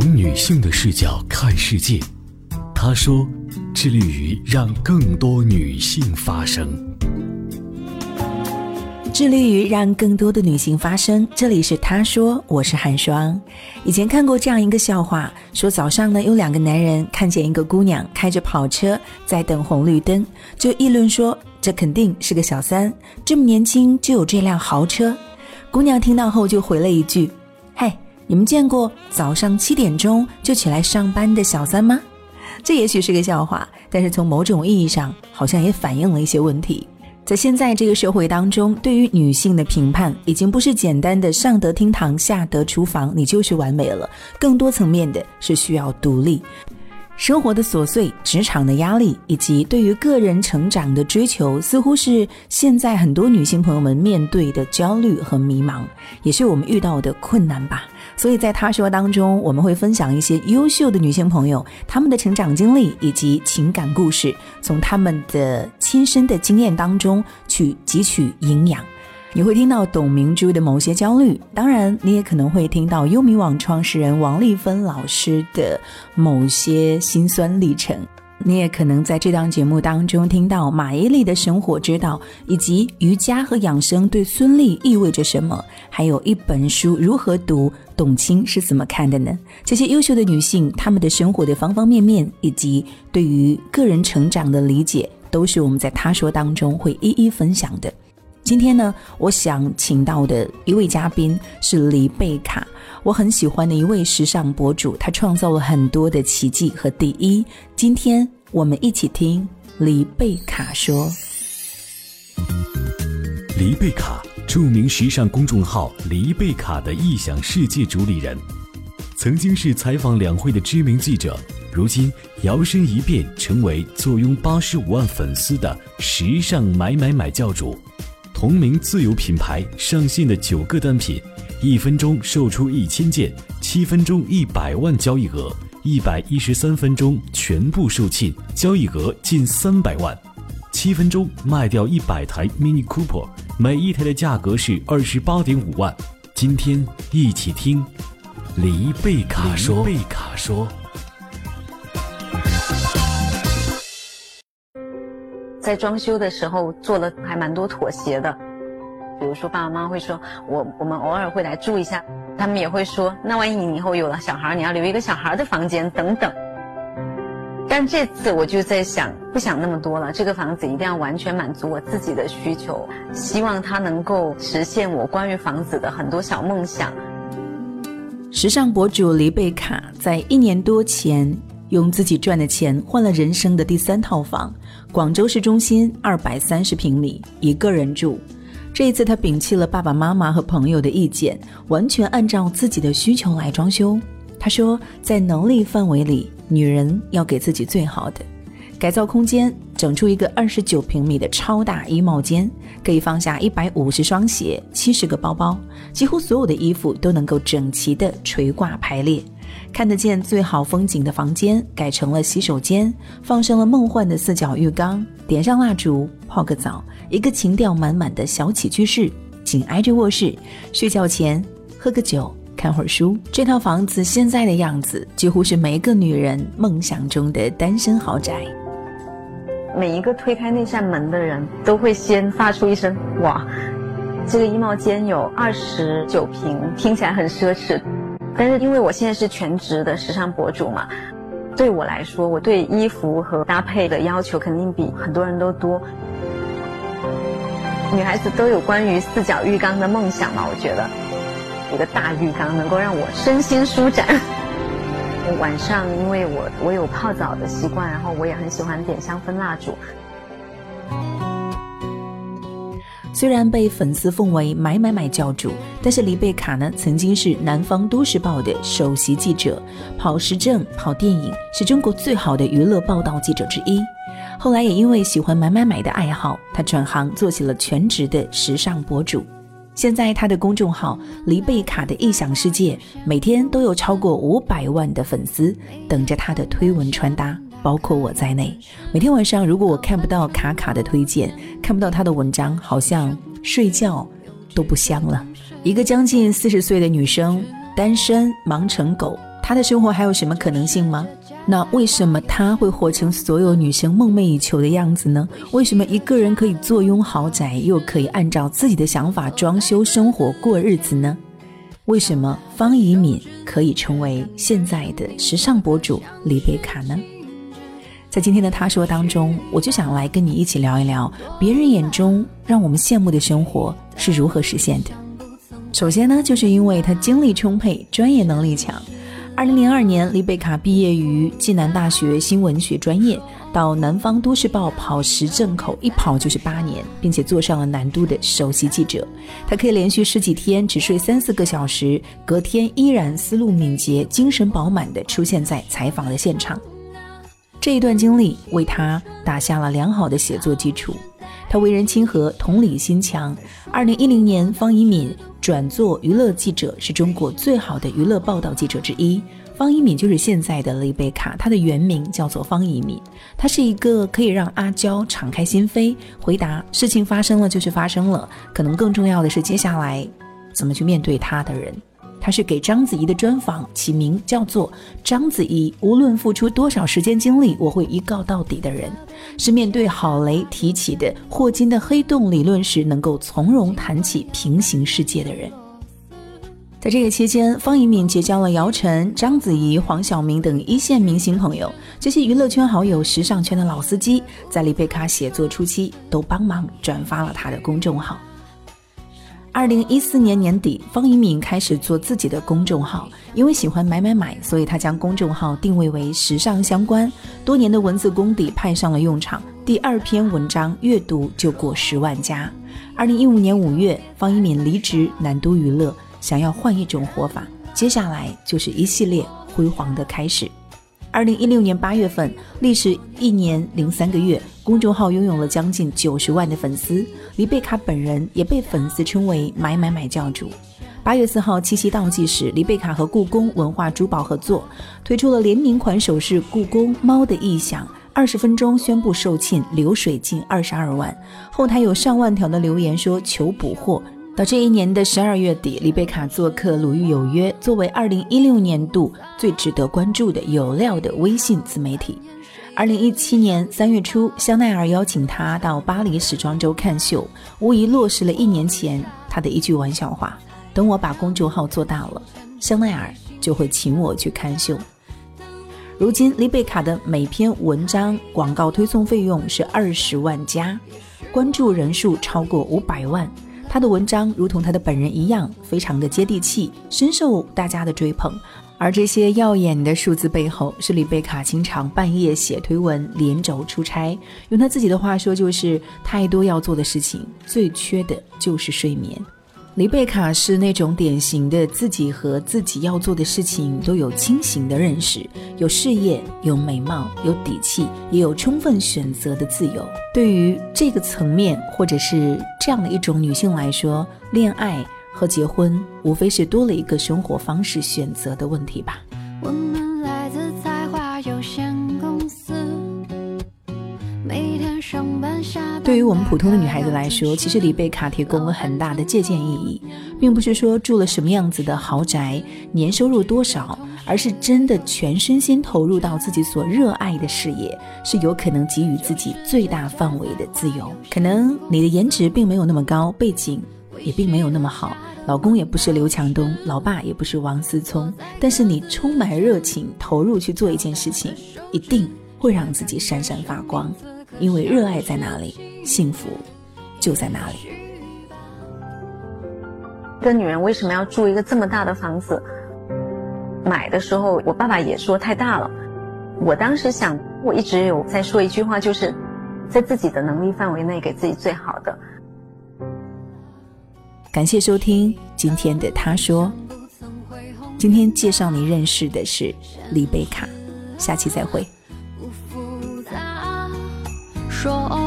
从女性的视角看世界，他说，致力于让更多女性发声。致力于让更多的女性发声。这里是他说，我是寒霜。以前看过这样一个笑话，说早上呢有两个男人看见一个姑娘开着跑车在等红绿灯，就议论说这肯定是个小三，这么年轻就有这辆豪车。姑娘听到后就回了一句：“嘿。”你们见过早上七点钟就起来上班的小三吗？这也许是个笑话，但是从某种意义上，好像也反映了一些问题。在现在这个社会当中，对于女性的评判，已经不是简单的上得厅堂，下得厨房，你就是完美了。更多层面的是需要独立。生活的琐碎、职场的压力，以及对于个人成长的追求，似乎是现在很多女性朋友们面对的焦虑和迷茫，也是我们遇到的困难吧。所以在他说当中，我们会分享一些优秀的女性朋友她们的成长经历以及情感故事，从她们的亲身的经验当中去汲取营养。你会听到董明珠的某些焦虑，当然，你也可能会听到优米网创始人王丽芬老师的某些辛酸历程。你也可能在这档节目当中听到马伊琍的生活之道，以及瑜伽和养生对孙俪意味着什么，还有一本书如何读，董卿是怎么看的呢？这些优秀的女性，她们的生活的方方面面，以及对于个人成长的理解，都是我们在他说当中会一一分享的。今天呢，我想请到的一位嘉宾是黎贝卡，我很喜欢的一位时尚博主，他创造了很多的奇迹和第一。今天我们一起听黎贝卡说。黎贝卡，著名时尚公众号“黎贝卡”的异想世界主理人，曾经是采访两会的知名记者，如今摇身一变成为坐拥八十五万粉丝的时尚买买买教主。同名自有品牌上线的九个单品，一分钟售出一千件，七分钟一百万交易额，一百一十三分钟全部售罄，交易额近三百万，七分钟卖掉一百台 Mini Cooper，每一台的价格是二十八点五万。今天一起听黎贝卡说。贝卡说。在装修的时候做了还蛮多妥协的，比如说爸爸妈妈会说，我我们偶尔会来住一下，他们也会说，那万一你以后有了小孩，你要留一个小孩的房间等等。但这次我就在想，不想那么多了，这个房子一定要完全满足我自己的需求，希望它能够实现我关于房子的很多小梦想。时尚博主黎贝卡在一年多前。用自己赚的钱换了人生的第三套房，广州市中心二百三十平米，一个人住。这一次，他摒弃了爸爸妈妈和朋友的意见，完全按照自己的需求来装修。他说，在能力范围里，女人要给自己最好的。改造空间，整出一个二十九平米的超大衣帽间，可以放下一百五十双鞋、七十个包包，几乎所有的衣服都能够整齐的垂挂排列。看得见最好风景的房间改成了洗手间，放上了梦幻的四角浴缸，点上蜡烛泡个澡，一个情调满满的小起居室，紧挨着卧室。睡觉前喝个酒，看会儿书。这套房子现在的样子，几乎是每一个女人梦想中的单身豪宅。每一个推开那扇门的人都会先发出一声“哇”。这个衣帽间有二十九平，听起来很奢侈。但是因为我现在是全职的时尚博主嘛，对我来说，我对衣服和搭配的要求肯定比很多人都多。女孩子都有关于四角浴缸的梦想嘛，我觉得一个大浴缸能够让我身心舒展。晚上因为我我有泡澡的习惯，然后我也很喜欢点香氛蜡烛。虽然被粉丝奉为“买买买教主”，但是黎贝卡呢，曾经是南方都市报的首席记者，跑时政、跑电影，是中国最好的娱乐报道记者之一。后来也因为喜欢买买买的爱好，他转行做起了全职的时尚博主。现在他的公众号“黎贝卡的异想世界”每天都有超过五百万的粉丝等着他的推文穿搭。包括我在内，每天晚上如果我看不到卡卡的推荐，看不到他的文章，好像睡觉都不香了。一个将近四十岁的女生，单身，忙成狗。她的生活还有什么可能性吗？那为什么她会活成所有女生梦寐以求的样子呢？为什么一个人可以坐拥豪宅，又可以按照自己的想法装修生活过日子呢？为什么方怡敏可以成为现在的时尚博主李贝卡呢？在今天的他说当中，我就想来跟你一起聊一聊，别人眼中让我们羡慕的生活是如何实现的。首先呢，就是因为他精力充沛，专业能力强。二零零二年，李贝卡毕业于暨南大学新闻学专业，到南方都市报跑时政口，一跑就是八年，并且做上了南都的首席记者。他可以连续十几天只睡三四个小时，隔天依然思路敏捷、精神饱满地出现在采访的现场。这一段经历为他打下了良好的写作基础。他为人亲和，同理心强。二零一零年，方一敏转做娱乐记者，是中国最好的娱乐报道记者之一。方一敏就是现在的丽贝卡，她的原名叫做方一敏。她是一个可以让阿娇敞开心扉，回答事情发生了就是发生了，可能更重要的是接下来怎么去面对她的人。他是给章子怡的专访起名叫做“章子怡”，无论付出多少时间精力，我会一告到底的人，是面对郝雷提起的霍金的黑洞理论时能够从容谈起平行世界的人。在这个期间，方怡敏结交了姚晨、章子怡、黄晓明等一线明星朋友，这些娱乐圈好友、时尚圈的老司机，在丽贝卡写作初期都帮忙转发了他的公众号。二零一四年年底，方一敏开始做自己的公众号。因为喜欢买买买，所以他将公众号定位为时尚相关。多年的文字功底派上了用场，第二篇文章阅读就过十万加。二零一五年五月，方一敏离职南都娱乐，想要换一种活法。接下来就是一系列辉煌的开始。二零一六年八月份，历时一年零三个月，公众号拥有了将近九十万的粉丝。黎贝卡本人也被粉丝称为“买买买教主”。八月四号七夕倒计时，黎贝卡和故宫文化珠宝合作推出了联名款首饰“故宫猫”的意象，二十分钟宣布售罄，流水近二十二万。后台有上万条的留言说求补货。到这一年的十二月底，李贝卡做客《鲁豫有约》，作为二零一六年度最值得关注的有料的微信自媒体。二零一七年三月初，香奈儿邀请他到巴黎时装周看秀，无疑落实了一年前他的一句玩笑话：“等我把公众号做大了，香奈儿就会请我去看秀。”如今，李贝卡的每篇文章广告推送费用是二十万加，关注人数超过五百万。他的文章如同他的本人一样，非常的接地气，深受大家的追捧。而这些耀眼的数字背后，是李贝卡经常半夜写推文、连轴出差。用他自己的话说，就是太多要做的事情，最缺的就是睡眠。黎贝卡是那种典型的自己和自己要做的事情都有清醒的认识，有事业，有美貌，有底气，也有充分选择的自由。对于这个层面或者是这样的一种女性来说，恋爱和结婚无非是多了一个生活方式选择的问题吧。我们对于我们普通的女孩子来说，其实李贝卡提供了很大的借鉴意义，并不是说住了什么样子的豪宅、年收入多少，而是真的全身心投入到自己所热爱的事业，是有可能给予自己最大范围的自由。可能你的颜值并没有那么高，背景也并没有那么好，老公也不是刘强东，老爸也不是王思聪，但是你充满热情，投入去做一件事情，一定会让自己闪闪发光。因为热爱在哪里，幸福就在哪里。一个女人为什么要住一个这么大的房子？买的时候，我爸爸也说太大了。我当时想，我一直有在说一句话，就是在自己的能力范围内给自己最好的。感谢收听今天的他说，今天介绍你认识的是丽贝卡，下期再会。说。